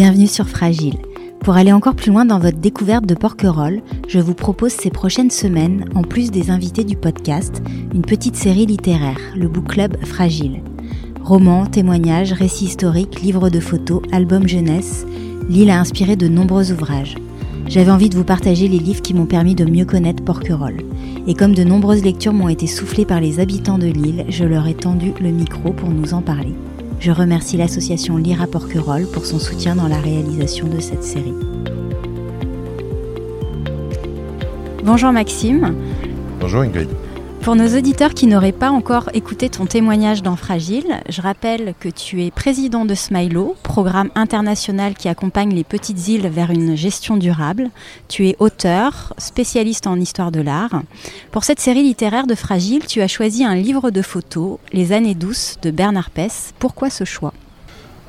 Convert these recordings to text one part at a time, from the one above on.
Bienvenue sur Fragile. Pour aller encore plus loin dans votre découverte de Porquerolles, je vous propose ces prochaines semaines, en plus des invités du podcast, une petite série littéraire, le Book Club Fragile. Romans, témoignages, récits historiques, livres de photos, albums jeunesse, l'île a inspiré de nombreux ouvrages. J'avais envie de vous partager les livres qui m'ont permis de mieux connaître Porquerolles. Et comme de nombreuses lectures m'ont été soufflées par les habitants de l'île, je leur ai tendu le micro pour nous en parler. Je remercie l'association Lira Porquerolles pour son soutien dans la réalisation de cette série. Bonjour Maxime. Bonjour Ingrid. Pour nos auditeurs qui n'auraient pas encore écouté ton témoignage dans Fragile, je rappelle que tu es président de Smilo, programme international qui accompagne les petites îles vers une gestion durable. Tu es auteur, spécialiste en histoire de l'art. Pour cette série littéraire de Fragile, tu as choisi un livre de photos, Les années douces de Bernard Pess. Pourquoi ce choix?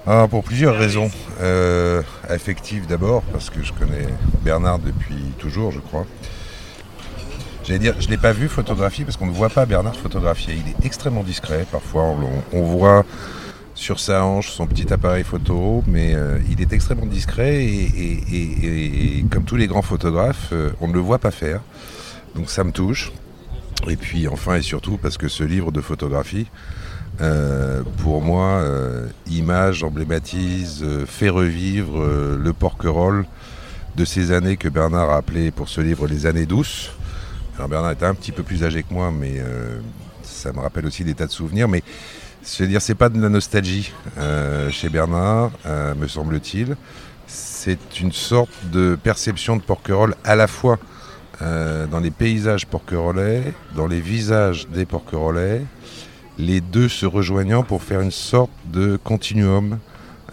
Ah, Pour plusieurs raisons. Euh, affectives d'abord, parce que je connais Bernard depuis toujours, je crois. J'allais dire, je ne l'ai pas vu photographier parce qu'on ne voit pas Bernard photographier. Il est extrêmement discret. Parfois, on, voit sur sa hanche son petit appareil photo, mais euh, il est extrêmement discret et, comme tous les grands photographes, euh, on ne le voit pas faire. Donc ça me touche. Et puis enfin et surtout parce que ce livre de photographie, euh, pour moi, image, emblématise, fait revivre le porquerolles de ces années que Bernard a appelé pour ce livre les années douces. Bernard était un petit peu plus âgé que moi, mais euh, ça me rappelle aussi des tas de souvenirs. Mais je veux dire, c'est pas de la nostalgie euh, chez Bernard, euh, me semble-t-il. C'est une sorte de perception de Porquerolles à la fois dans les paysages porquerolais, dans les visages des porquerolais, les deux se rejoignant pour faire une sorte de continuum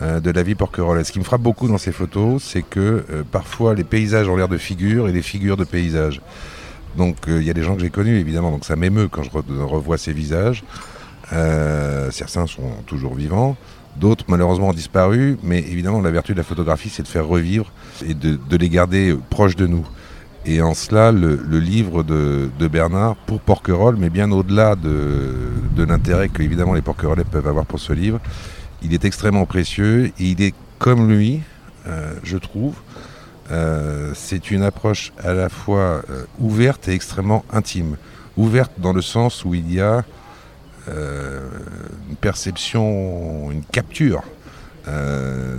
de la vie porquerolaise. Ce qui me frappe beaucoup dans ces photos, c'est que parfois les paysages ont l'air de figures et les figures de paysages. Donc il euh, y a des gens que j'ai connus évidemment, donc ça m'émeut quand je revois ces visages. Euh, certains sont toujours vivants, d'autres malheureusement ont disparu, mais évidemment la vertu de la photographie c'est de faire revivre et de, les garder proches de nous. Et en cela, le, livre de, Bernard pour Porquerolles, mais bien au-delà de, l'intérêt que évidemment les Porquerolles peuvent avoir pour ce livre, il est extrêmement précieux et il est comme lui, euh, je trouve, euh, c'est une approche à la fois euh, ouverte et extrêmement intime. Ouverte dans le sens où il y a euh, une perception, une capture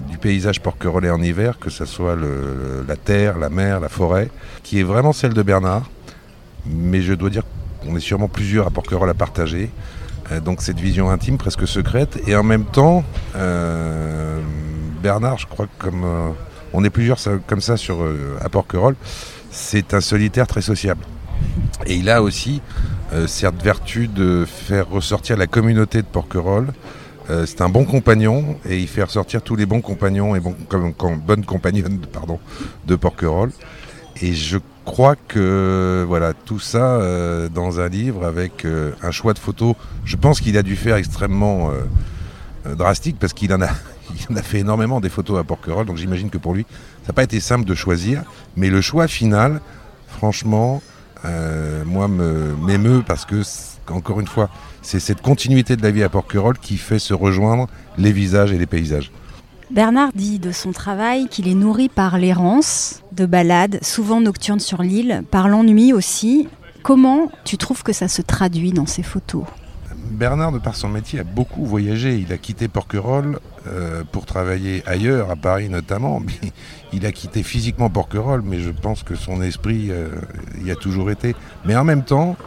du paysage porquerolais en hiver, que ce soit la terre, la mer, la forêt, qui est vraiment celle de Bernard. Mais je dois dire qu'on est sûrement plusieurs à Porquerolles à partager. donc cette vision intime, presque secrète. Et en même temps, Bernard, je crois comme on est plusieurs comme ça sur, euh, à Porquerolles. C'est un solitaire très sociable. Et il a aussi euh, cette vertu de faire ressortir la communauté de Porquerolles. Euh, c'est un bon compagnon et il fait ressortir tous les bons compagnons et bonnes compagnonnes pardon, de Porquerolles. Et je crois que voilà tout ça dans un livre avec un choix de photos, je pense qu'il a dû faire extrêmement drastique parce qu'il en a il a fait énormément des photos à Porquerolles, donc j'imagine que pour lui, ça n'a pas été simple de choisir. Mais le choix final, franchement, euh, moi, m'émeut parce que, encore une fois, c'est cette continuité de la vie à Porquerolles qui fait se rejoindre les visages et les paysages. Bernard dit de son travail qu'il est nourri par l'errance, de balades, souvent nocturnes sur l'île, par l'ennui aussi. Comment tu trouves que ça se traduit dans ses photos? Bernard, de par son métier, a beaucoup voyagé. Il a quitté Porquerolles euh, pour travailler ailleurs, à Paris notamment. il a quitté physiquement Porquerolles, mais je pense que son esprit euh, y a toujours été. Mais en même temps,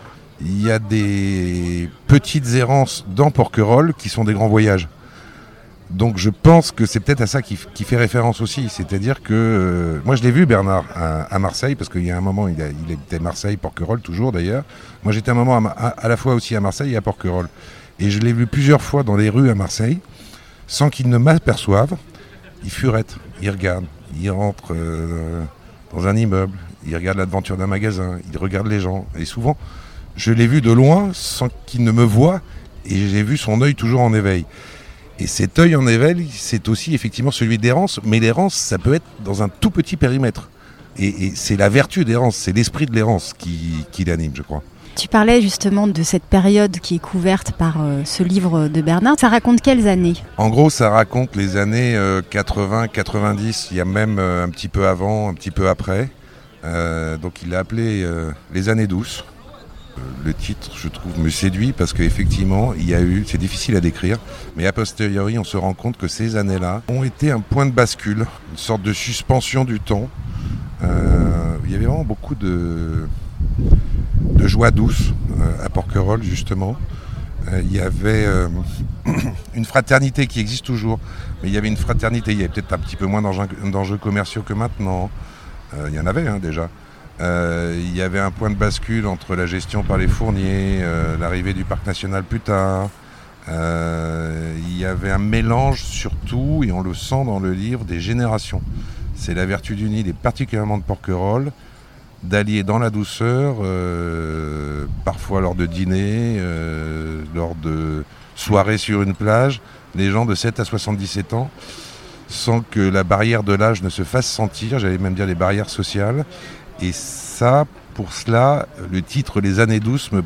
il y a des petites errances dans Porquerolles qui sont des grands voyages. Donc je pense que c'est peut-être à ça qui, fait référence aussi. C'est-à-dire que euh, moi je l'ai vu Bernard à, Marseille, parce qu'il y a un moment, il, il était Marseille, Porquerolles toujours d'ailleurs. Moi j'étais un moment à, la fois aussi à Marseille et à Porquerolles. Et je l'ai vu plusieurs fois dans les rues à Marseille, sans qu'il ne m'aperçoive. Il furette, il regarde, il rentre euh, dans un immeuble, il regarde l'aventure d'un magasin, il regarde les gens. Et souvent, je l'ai vu de loin sans qu'il ne me voie, et j'ai vu son œil toujours en éveil. Et cet œil en éveil, c'est aussi effectivement celui d'errance, mais l'errance, ça peut être dans un tout petit périmètre. Et, c'est la vertu d'errance, c'est l'esprit de l'errance qui, l'anime, je crois. Tu parlais justement de cette période qui est couverte par euh, ce livre de Bernard. Ça raconte quelles années? En gros, ça raconte les années 80-90. Euh, Il y a même euh, un petit peu avant, un petit peu après. donc il l'a appelé les années douces. Le titre, je trouve, me séduit parce qu'effectivement, il y a eu, c'est difficile à décrire, mais a posteriori, on se rend compte que ces années-là ont été un point de bascule, une sorte de suspension du temps. il y avait vraiment beaucoup de, de joie douce euh, à Porquerolles justement. Euh, il y avait euh, une fraternité qui existe toujours, mais il y avait une fraternité, il y avait peut-être un petit peu moins d'enjeux commerciaux que maintenant. il y en avait hein, déjà. il y avait un point de bascule entre la gestion par les fourniers, l'arrivée du parc national plus tard. il y avait un mélange surtout, et on le sent dans le livre, des générations. C'est la vertu du Nil et particulièrement de Porquerolles d'allier dans la douceur, euh, parfois lors de dîner, euh, lors de soirées sur une plage, les gens de 7 à 77 ans, sans que la barrière de l'âge ne se fasse sentir, j'allais même dire les barrières sociales. Et ça, pour cela, le titre Les années douces me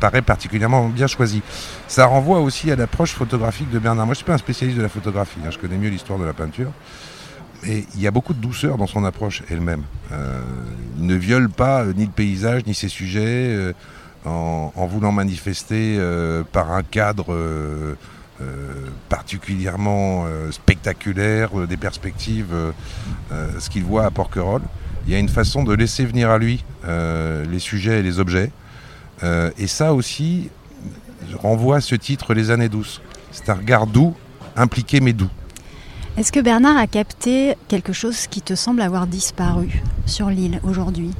paraît particulièrement bien choisi. Ça renvoie aussi à l'approche photographique de Bernard. Moi, je ne suis pas un spécialiste de la photographie, hein, je connais mieux l'histoire de la peinture. Et il y a beaucoup de douceur dans son approche elle-même. Euh, il ne viole pas euh, ni le paysage, ni ses sujets, euh, en, voulant manifester par un cadre particulièrement spectaculaire, des perspectives, ce qu'il voit à Porquerolles. Il y a une façon de laisser venir à lui les sujets et les objets. et ça aussi renvoie à ce titre Les années douces. C'est un regard doux, impliqué mais doux. Est-ce que Bernard a capté quelque chose qui te semble avoir disparu sur l'île aujourd'hui?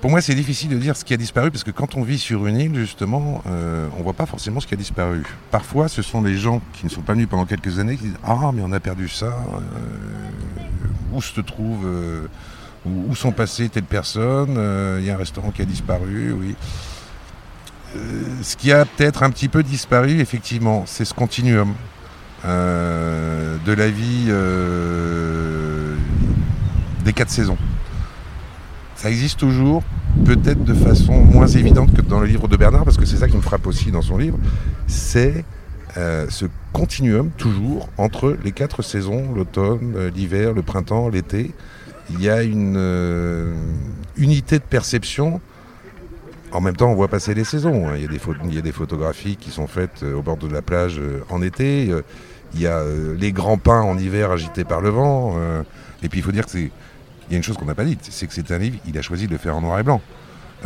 Pour moi, c'est difficile de dire ce qui a disparu parce que quand on vit sur une île, justement, euh, on ne voit pas forcément ce qui a disparu. Parfois, ce sont les gens qui ne sont pas venus pendant quelques années qui disent Ah, mais on a perdu ça. Euh, où se trouve euh, où, sont passées telles personnes Il y a un restaurant qui a disparu, oui. ce qui a peut-être un petit peu disparu, effectivement, c'est ce continuum. Euh, de la vie euh, des quatre saisons. Ça existe toujours, peut-être de façon moins évidente que dans le livre de Bernard, parce que c'est ça qui me frappe aussi dans son livre, c'est euh, ce continuum toujours entre les quatre saisons, l'automne, l'hiver, le printemps, l'été. Il y a une unité de perception en même temps, on voit passer les saisons. Hein. Il y, a des il y, a des photographies qui sont faites au bord de la plage en été. Il y a euh, les grands pins en hiver agités par le vent. Euh, et puis il faut dire que c'est. Il y a une chose qu'on n'a pas dite, c'est que c'est un livre, il a choisi de le faire en noir et blanc.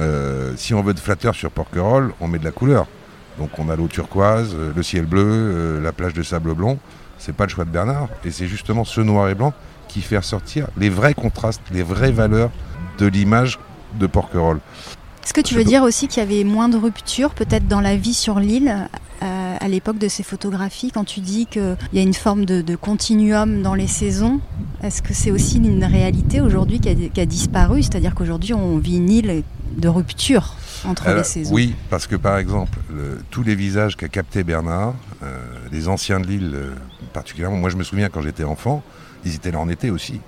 Euh, si on veut de flatteur sur Porquerolles, on met de la couleur. Donc on a l'eau turquoise, le ciel bleu, la plage de sable blond. C'est pas le choix de Bernard. Et c'est justement ce noir et blanc qui fait ressortir les vrais contrastes, les vraies valeurs de l'image de Porquerolles. Est-ce que tu veux dire aussi qu'il y avait moins de rupture peut-être dans la vie sur l'île à l'époque de ces photographies, quand tu dis qu'il y a une forme de, continuum dans les saisons, est-ce que c'est aussi une réalité aujourd'hui qui, a, disparu? C'est-à-dire qu'aujourd'hui, on vit une île de rupture entre les saisons Oui, parce que par exemple, tous les visages qu'a capté Bernard, euh, les anciens de l'île euh, particulièrement, moi je me souviens quand j'étais enfant, ils étaient là en été aussi.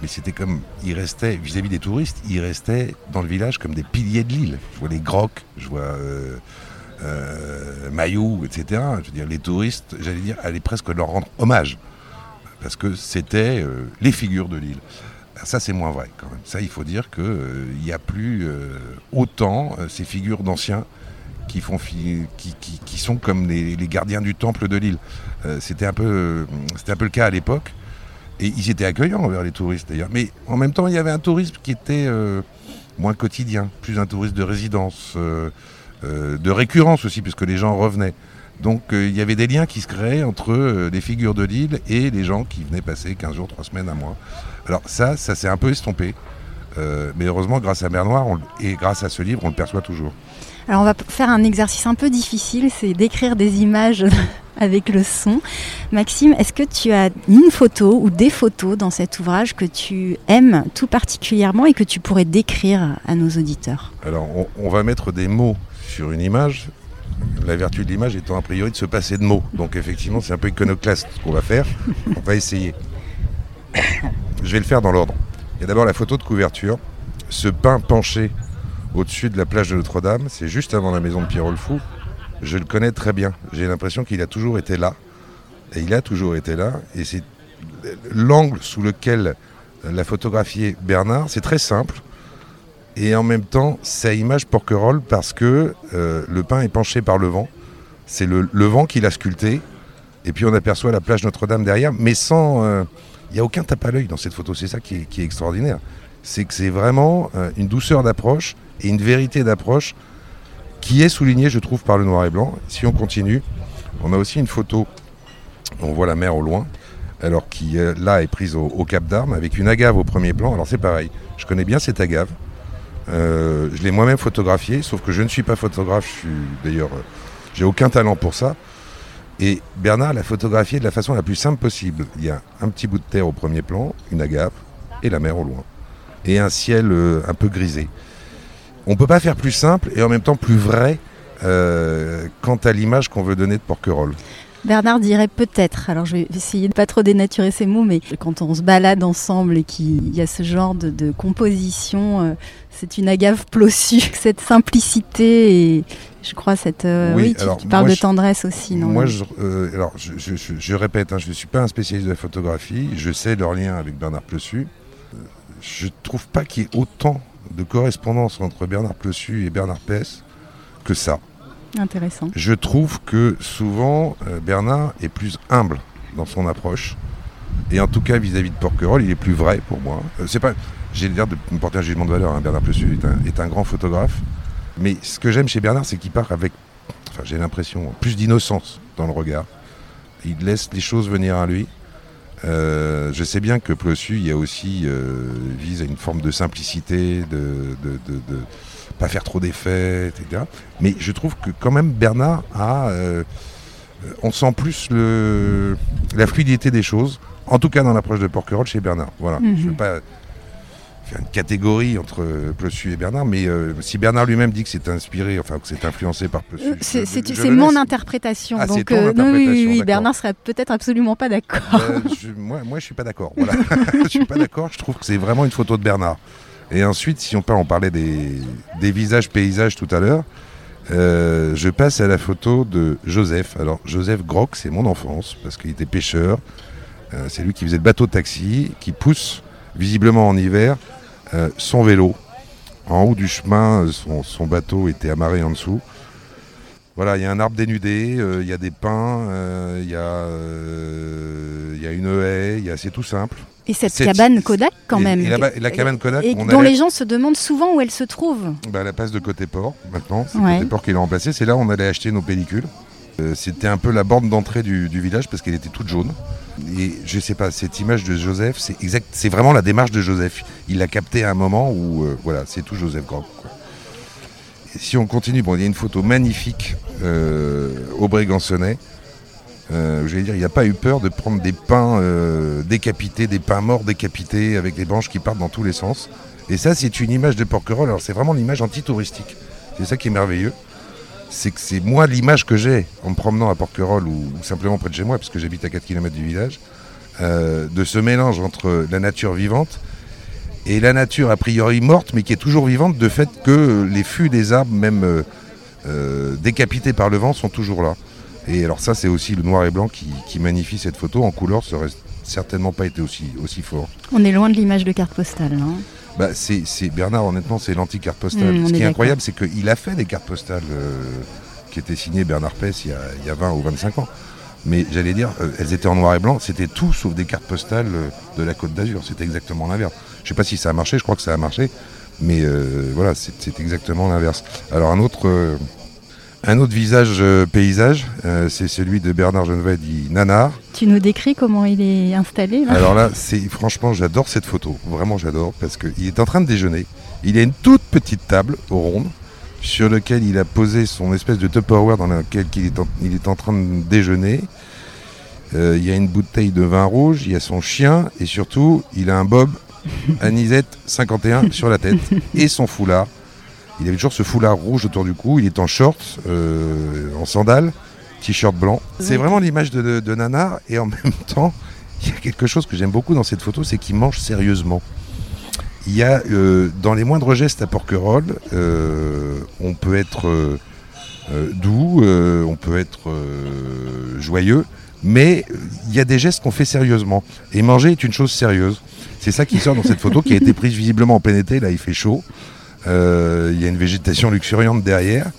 Mais c'était comme, ils restaient, vis-à-vis des touristes, ils restaient dans le village comme des piliers de l'île. Je vois les grocs, je vois euh, euh, etc. Je veux les touristes, j'allais dire, allaient presque leur rendre hommage. Parce que c'était euh, les figures de l'île. Ça, c'est moins vrai quand même. Ça, il faut dire qu'il euh, n'y a plus autant ces figures d'anciens qui, qui, sont comme les, gardiens du temple de l'île. c'était un, peu, un peu le cas à l'époque. Et ils étaient accueillants envers les touristes d'ailleurs. Mais en même temps, il y avait un tourisme qui était moins quotidien, plus un tourisme de résidence. Euh, de récurrence aussi, puisque les gens revenaient. Donc euh, il y avait des liens qui se créaient entre euh, les figures de l'île et les gens qui venaient passer 15 jours, 3 semaines, un mois. Alors ça, ça s'est un peu estompé. mais heureusement, grâce à Mer Noire et grâce à ce livre, on le perçoit toujours. Alors on va faire un exercice un peu difficile, c'est d'écrire des images avec le son. Maxime, est-ce que tu as une photo ou des photos dans cet ouvrage que tu aimes tout particulièrement et que tu pourrais décrire à nos auditeurs? Alors on va mettre des mots sur une image, la vertu de l'image étant a priori de se passer de mots. Donc effectivement, c'est un peu iconoclaste ce qu'on va faire. On va essayer. Je vais le faire dans l'ordre. Il y a d'abord la photo de couverture, ce pain penché au-dessus de la plage de Notre-Dame. C'est juste avant la maison de Pierrot le. Je le connais très bien. J'ai l'impression qu'il a toujours été là. Et il a toujours été là. Et c'est l'angle sous lequel l'a photographié Bernard. C'est très simple. Et en même temps, c'est image porquerolles parce que euh, le pain est penché par le vent. C'est le, vent qui l'a sculpté. Et puis on aperçoit la plage Notre-Dame derrière, mais sans. Euh, il n'y a aucun tape à l'œil dans cette photo. C'est ça qui est, extraordinaire. C'est que c'est vraiment euh, une douceur d'approche et une vérité d'approche qui est soulignée, je trouve, par le noir et blanc. Si on continue, on a aussi une photo. On voit la mer au loin alors qui là est prise au, Cap d'Armes avec une agave au premier plan. Alors c'est pareil, je connais bien cette agave. Euh, je l'ai moi-même photographié, sauf que je ne suis pas photographe, je suis d'ailleurs, euh, j'ai aucun talent pour ça. Et Bernard l'a photographié de la façon la plus simple possible. Il y a un petit bout de terre au premier plan, une agave et la mer au loin. Et un ciel euh, un peu grisé. On ne peut pas faire plus simple et en même temps plus vrai quant à l'image qu'on veut donner de Porquerolles. Bernard dirait peut-être, alors je vais essayer de pas trop dénaturer ces mots, mais quand on se balade ensemble et qu'il y a ce genre de, composition, euh, c'est une agave plossue, cette simplicité et je crois cette... Euh, oui, tu, parles de tendresse aussi, non Moi, je, euh, alors, je, répète, hein, je ne suis pas un spécialiste de la photographie, je sais leur lien avec Bernard Plessu. Je ne trouve pas qu'il y ait autant de correspondance entre Bernard Plessu et Bernard Pess que ça. Intéressant. Je trouve que souvent, euh, Bernard est plus humble dans son approche. Et en tout cas, vis-à-vis de Porquerolles, il est plus vrai pour moi. Euh, c'est pas, j'ai l'air de me porter un jugement de valeur. Hein. Bernard Plessu est un, grand photographe. Mais ce que j'aime chez Bernard, c'est qu'il part avec, j'ai l'impression, plus d'innocence dans le regard. Il laisse les choses venir à lui. Euh, je sais bien que Plessu, il y a aussi vise à une forme de simplicité, de pas faire trop d'effets, etc. Mais je trouve que quand même Bernard a, euh, on sent plus le, la fluidité des choses, en tout cas dans l'approche de Porquerolles chez Bernard. Voilà. Je ne veux mhm. pas faire une catégorie entre Plessu et Bernard, mais euh, si Bernard lui-même dit que c'est inspiré, enfin que c'est influencé par Plessu, euh, c'est mon interprétation. Ah, donc oui, oui, Bernard serait peut-être absolument pas d'accord. moi, moi, je suis pas d'accord. Voilà. je suis pas d'accord. Je trouve que c'est vraiment une photo de Bernard. Et ensuite, si on, parle, on parlait des, visages paysages tout à l'heure, euh, je passe à la photo de Joseph. Alors, Joseph Groc, c'est mon enfance, parce qu'il était pêcheur. Euh, c'est lui qui faisait le bateau taxi, qui pousse, visiblement en hiver, euh, son vélo. En haut du chemin, son, bateau était amarré en dessous. Voilà, il y a un arbre dénudé, il y a des pins, il y, y, a une haie, c'est tout simple. Et cette cabane Kodak quand même. Et la, cabane Kodak, et dont les gens se demandent souvent où elle se trouve. Bah, la place de côté port maintenant, c'est côté port qui l'a remplacé. C'est là où on allait acheter nos pellicules. Euh, c'était un peu la borne d'entrée du, village parce qu'elle était toute jaune. Et je sais pas, cette image de Joseph, c'est exact, c'est vraiment la démarche de Joseph. Il l'a capté à un moment où, euh, voilà, c'est tout Joseph Grand. si on continue, bon, il y a une photo magnifique euh, au Brégançonnet euh, je dire, il n'a pas eu peur de prendre des pains euh, décapités, des pains morts décapités avec des branches qui partent dans tous les sens. Et ça, c'est une image de Porquerolles. Alors, c'est vraiment l'image anti-touristique. C'est ça qui est merveilleux. C'est que c'est moi l'image que j'ai en me promenant à Porquerolles ou, simplement près de chez moi, parce que j'habite à 4 km du village, euh, de ce mélange entre la nature vivante et la nature a priori morte, mais qui est toujours vivante, de fait que les fûts des arbres, même décapités par le vent, sont toujours là. Et alors ça, c'est aussi le noir et blanc qui, magnifie cette photo. En couleur, ça aurait certainement pas été aussi, aussi fort. On est loin de l'image de carte postale. Hein. bah, c'est, Bernard, honnêtement, c'est l'anti-carte postale. Hmm, Ce qui est, incroyable, c'est qu'il a fait des cartes postales euh, qui étaient signées Bernard Pess il y, a, 20 ou 25 ans. Mais j'allais dire, euh, elles étaient en noir et blanc, c'était tout sauf des cartes postales euh, de la Côte d'Azur. C'était exactement l'inverse. Je ne sais pas si ça a marché, je crois que ça a marché. Mais voilà, c'est, c'est exactement l'inverse. Alors un autre un autre visage euh, paysage, euh, c'est celui de Bernard Genevet dit Nanar. Tu nous décris comment il est installé Alors là, c'est franchement, j'adore cette photo. Vraiment, j'adore parce qu'il est en train de déjeuner. Il a une toute petite table ronde sur laquelle il a posé son espèce de Tupperware dans laquelle il est en, il est en train de déjeuner. Euh, il y a une bouteille de vin rouge, il y a son chien et surtout, il a un bob Anisette 51 sur la tête et son foulard il avait toujours ce foulard rouge autour du cou. Il est en short, euh, en sandales, t-shirt blanc. C'est vraiment l'image de, de, Nanar. Et en même temps, il y a quelque chose que j'aime beaucoup dans cette photo, c'est qu'il mange sérieusement. Il y a dans les moindres gestes à Porquerolles, on peut être doux, on peut être joyeux, mais il y a des gestes qu'on fait sérieusement. Et manger est une chose sérieuse. C'est ça qui sort dans cette photo qui a été prise visiblement en plein été. Là, il fait chaud. Il y a une végétation luxuriante derrière.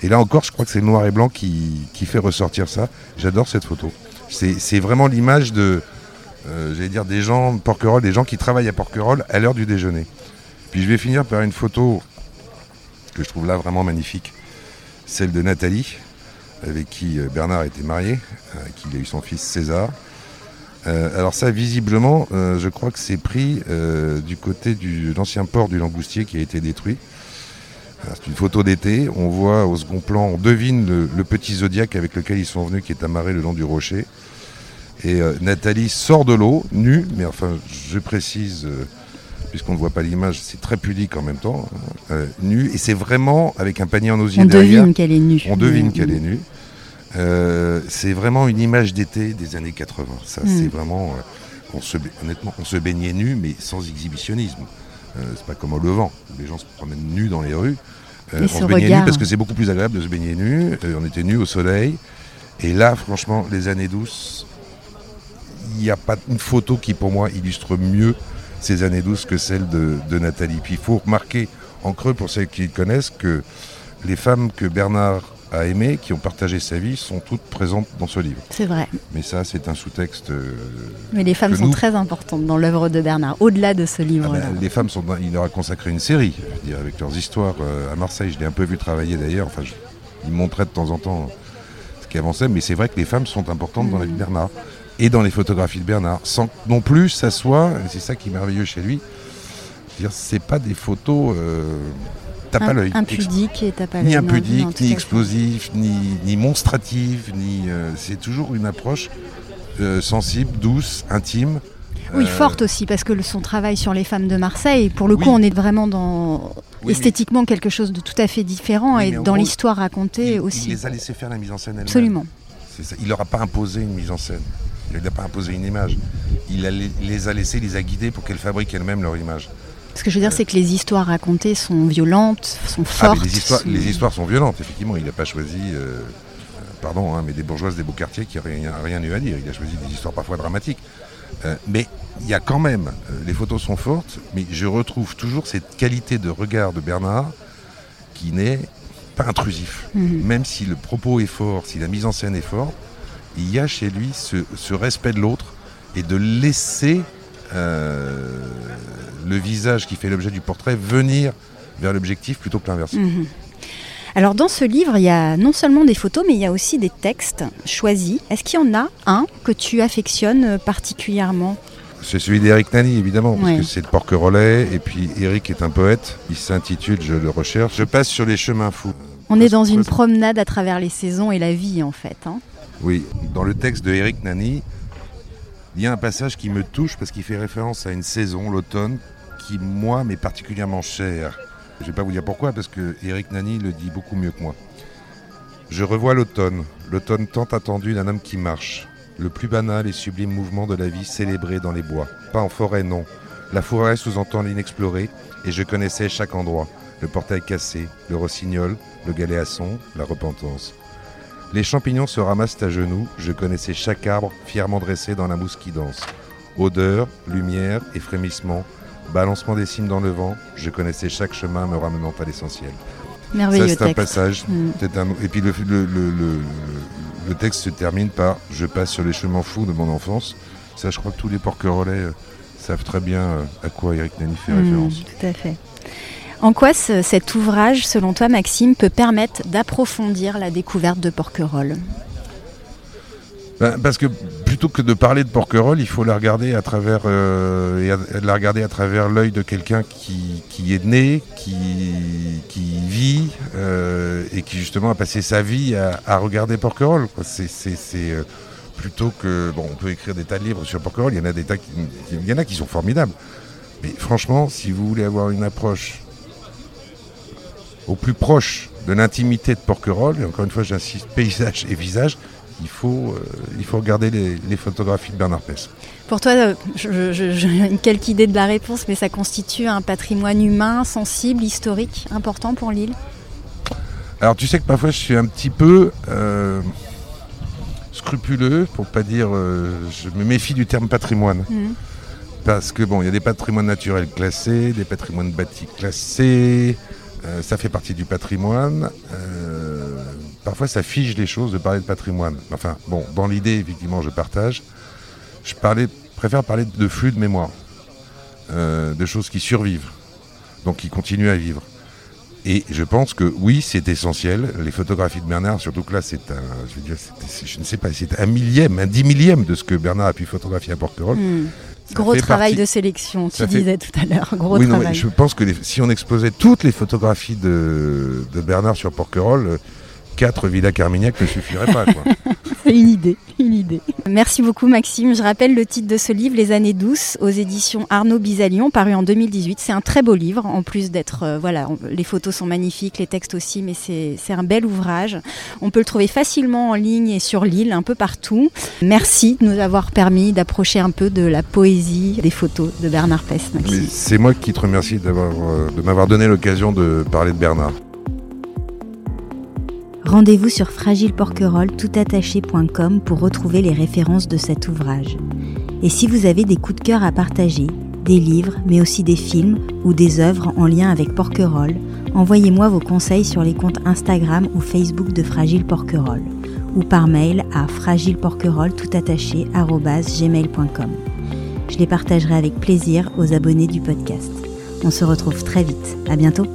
Et là encore, je crois que c'est le noir et blanc qui, fait ressortir ça. J'adore cette photo. C'est vraiment l'image de, euh, des gens, Porquerolles, des gens qui travaillent à Porquerolles à l'heure du déjeuner. Puis je vais finir par une photo que je trouve là vraiment magnifique, celle de Nathalie, avec qui euh, Bernard était marié, avec qui il a eu son fils César. Euh, alors ça, visiblement, je crois que c'est pris du côté de l'ancien port du Langoustier qui a été détruit. C'est une photo d'été. On voit au second plan, on devine le, petit zodiaque avec lequel ils sont venus, qui est amarré le long du rocher. Et euh, Nathalie sort de l'eau, nue, mais enfin, je précise, euh, puisqu'on ne voit pas l'image, c'est très pudique en même temps, euh, nue. Et c'est vraiment avec un panier en osier on derrière. Devine qu'elle est nue. On devine qu'elle est nue. C'est vraiment une image d'été des années 80. Ça, mm. c'est vraiment. on se, honnêtement, on se baignait nu, mais sans exhibitionnisme. c'est pas comme au Levant, où les gens se promènent nus dans les rues. Euh, on se baignait nu parce que c'est beaucoup plus agréable de se baigner nu. Euh, on était nus au soleil. Et là, franchement, les années douces, il n'y a pas une photo qui, pour moi, illustre mieux ces années douces que celle de, Nathalie. Puis il faut remarquer en creux, pour ceux qui connaissent, que les femmes que Bernard a aimées, qui ont partagé sa vie, sont toutes présentes dans ce livre. C'est vrai. Mais ça, c'est un sous-texte. Euh, Mais les femmes sont très importantes dans l'œuvre de Bernard, au-delà de ce livre. Ah ben, les femmes sont. Il leur a consacré une série, dire, avec leurs histoires euh, à Marseille. Je l'ai un peu vu travailler d'ailleurs. Enfin, il montrait de temps en temps ce qui avançait. Mais c'est vrai que les femmes sont importantes dans la vie de Bernard et dans les photographies de Bernard, sans non plus ça soit. C'est ça qui est merveilleux chez lui. C'est pas des photos. Euh, l'œil. Impudique et t'as pas Ni impudique, ni explosif, ni, ni monstrative, ni. Euh, c'est toujours une approche euh, sensible, douce, intime. Oui, euh, forte aussi, parce que son travail sur les femmes de Marseille, pour le coup, on est vraiment dans esthétiquement quelque chose de tout à fait différent et dans l'histoire racontée aussi. Il les a laissés faire la mise en scène Absolument. Il leur a pas imposé une mise en scène. Il n'a pas imposé une image. Il, les a laissés, il les a guidés pour qu'elles fabriquent elles-mêmes leur image. Ce que je veux dire, c'est que les histoires racontées sont violentes, sont ah, fortes. les, histoires, sont violentes, effectivement. Il n'a pas choisi, euh, pardon, hein, mais des bourgeoises des beaux quartiers qui n'ont rien, rien, eu à dire. Il a choisi des histoires parfois dramatiques. Euh, mais il y a quand même, euh, les photos sont fortes, mais je retrouve toujours cette qualité de regard de Bernard qui n'est pas intrusif. Mhm. Même si le propos est fort, si la mise en scène est forte, il y a chez lui ce, respect de l'autre et de laisser le visage qui fait l'objet du portrait venir vers l'objectif plutôt que l'inverse. Mhm. Alors dans ce livre, il y a non seulement des photos, mais il y a aussi des textes choisis. Est-ce qu'il y en a un que tu affectionnes particulièrement? C'est celui d'Éric Nani, évidemment, parce que c'est le porc-relais. Et puis Eric est un poète. Il s'intitule, je le recherche, Je passe sur les chemins fous. On est dans une promenade à travers les saisons et la vie, en fait. Hein. Oui, dans le texte de Eric Nani, il y a un passage qui me touche parce qu'il fait référence à une saison, l'automne, qui, moi, m'est particulièrement cher. Je ne vais pas vous dire pourquoi, parce que Nani le dit beaucoup mieux que moi. Je revois l'automne, l'automne tant attendu d'un homme qui marche, le plus banal et sublime mouvement de la vie célébré dans les bois. Pas en forêt, non. La forêt sous-entend l'inexploré, et je connaissais chaque endroit. Le portail cassé, le rossignol, le galéasson, la repentance. Les champignons se ramassent à genoux, je connaissais chaque arbre fièrement dressé dans la mousse qui danse. Odeur, lumière et frémissement, Balancement des cimes dans le vent, je connaissais chaque chemin me ramenant à l'essentiel. Merveilleux c'est un passage. Mm. Et puis le, le, texte se termine par Je passe sur les chemins fous de mon enfance. Ça, je crois que tous les porquerolais euh, savent très bien euh, à quoi Eric Nani fait mm, référence. Tout à fait. En quoi cet ouvrage, selon toi, Maxime, peut permettre d'approfondir la découverte de Porquerolles? Ben, Parce que plutôt que de parler de Porquerolles, il faut la regarder à travers, euh, la regarder à travers l'œil de quelqu'un qui, est né, qui, vit euh, et qui justement a passé sa vie à, regarder Porquerolles. C'est, euh, plutôt que bon, on peut écrire des tas de livres sur Porquerolles. Il y en a des tas il y en a qui sont formidables. Mais franchement, si vous voulez avoir une approche au plus proche de l'intimité de Porquerolles, et encore une fois j'insiste, paysage et visage, il faut, euh, il faut regarder les, photographies de Bernard Pess. Pour toi, euh, j'ai quelques idée de la réponse, mais ça constitue un patrimoine humain, sensible, historique, important pour l'île? Alors tu sais que parfois je suis un petit peu euh, scrupuleux, pour pas dire, je me méfie du terme patrimoine. Mmh. Parce que bon, il y a des patrimoines naturels classés, des patrimoines bâtis classés, ça fait partie du patrimoine parfois ça fige les choses de parler de patrimoine. Enfin, bon, dans l'idée, effectivement, je partage. Je préfère parler de flux de mémoire, euh, de choses qui survivent, donc qui continuent à vivre. Et je pense que oui, c'est essentiel. Les photographies de Bernard, surtout que là, c'est un, je, ne sais pas, c'est un millième, un dix millième de ce que Bernard a pu photographier à Porquerolles. Hmm. Gros travail de sélection, tu disais tout à l'heure. Gros oui, travail. je pense que si on exposait toutes les photographies de, de Bernard sur Porquerolles, 4 Villa Carmignac ne suffirait pas. C'est une idée, une idée. Merci beaucoup Maxime. Je rappelle le titre de ce livre, Les années douces, aux éditions Arnaud Bisalion, paru en 2018. C'est un très beau livre, en plus d'être, euh, voilà, les photos sont magnifiques, les textes aussi, mais c'est un bel ouvrage. On peut le trouver facilement en ligne et sur l'île, un peu partout. Merci de nous avoir permis d'approcher un peu de la poésie des photos de Bernard Pest. C'est moi qui te remercie euh, de m'avoir donné l'occasion de parler de Bernard. Rendez-vous sur fragileporquerolle.toutattaché.com pour retrouver les références de cet ouvrage. Et si vous avez des coups de cœur à partager, des livres, mais aussi des films ou des œuvres en lien avec Porquerolles, envoyez-moi vos conseils sur les comptes Instagram ou Facebook de Fragile Porquerolles ou par mail à fragileporquerolle.toutattaché.gmail.com. Je les partagerai avec plaisir aux abonnés du podcast. On se retrouve très vite. À bientôt!